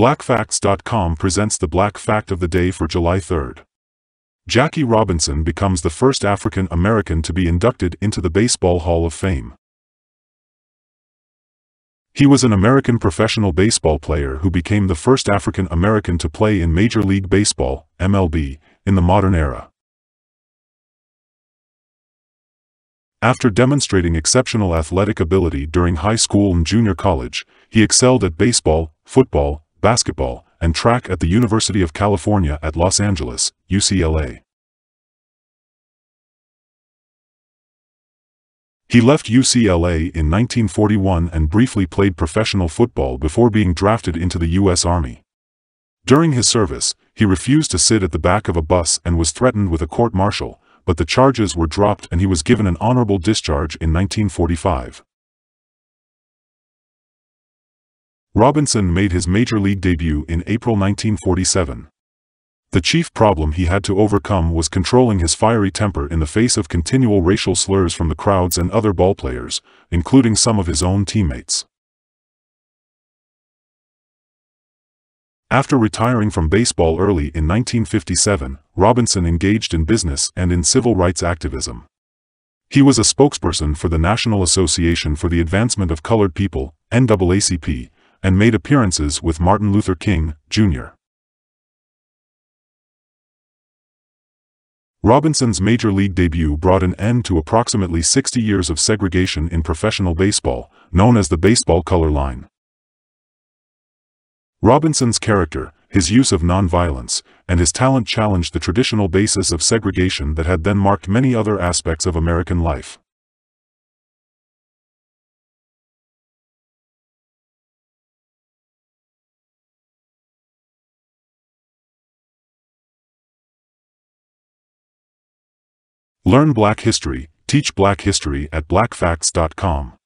BlackFacts.com presents the Black Fact of the Day for July 3rd. Jackie Robinson becomes the first African American to be inducted into the Baseball Hall of Fame. He was an American professional baseball player who became the first African American to play in Major League Baseball, MLB, in the modern era. After demonstrating exceptional athletic ability during high school and junior college, he excelled at baseball, football, basketball, and track at the University of California at Los Angeles, UCLA. He left UCLA in 1941 and briefly played professional football before being drafted into the U.S. Army. During his service, he refused to sit at the back of a bus and was threatened with a court-martial, but the charges were dropped and he was given an honorable discharge in 1945. Robinson made his major league debut in April 1947. The chief problem he had to overcome was controlling his fiery temper in the face of continual racial slurs from the crowds and other ballplayers, including some of his own teammates. After retiring from baseball early in 1957, Robinson engaged in business and in civil rights activism. He was a spokesperson for the National Association for the Advancement of Colored People, NAACP, and made appearances with Martin Luther King, Jr. Robinson's major league debut brought an end to approximately 60 years of segregation in professional baseball, known as the baseball color line. Robinson's character, his use of nonviolence, and his talent challenged the traditional basis of segregation that had then marked many other aspects of American life. Learn Black History, teach Black History at blackfacts.com.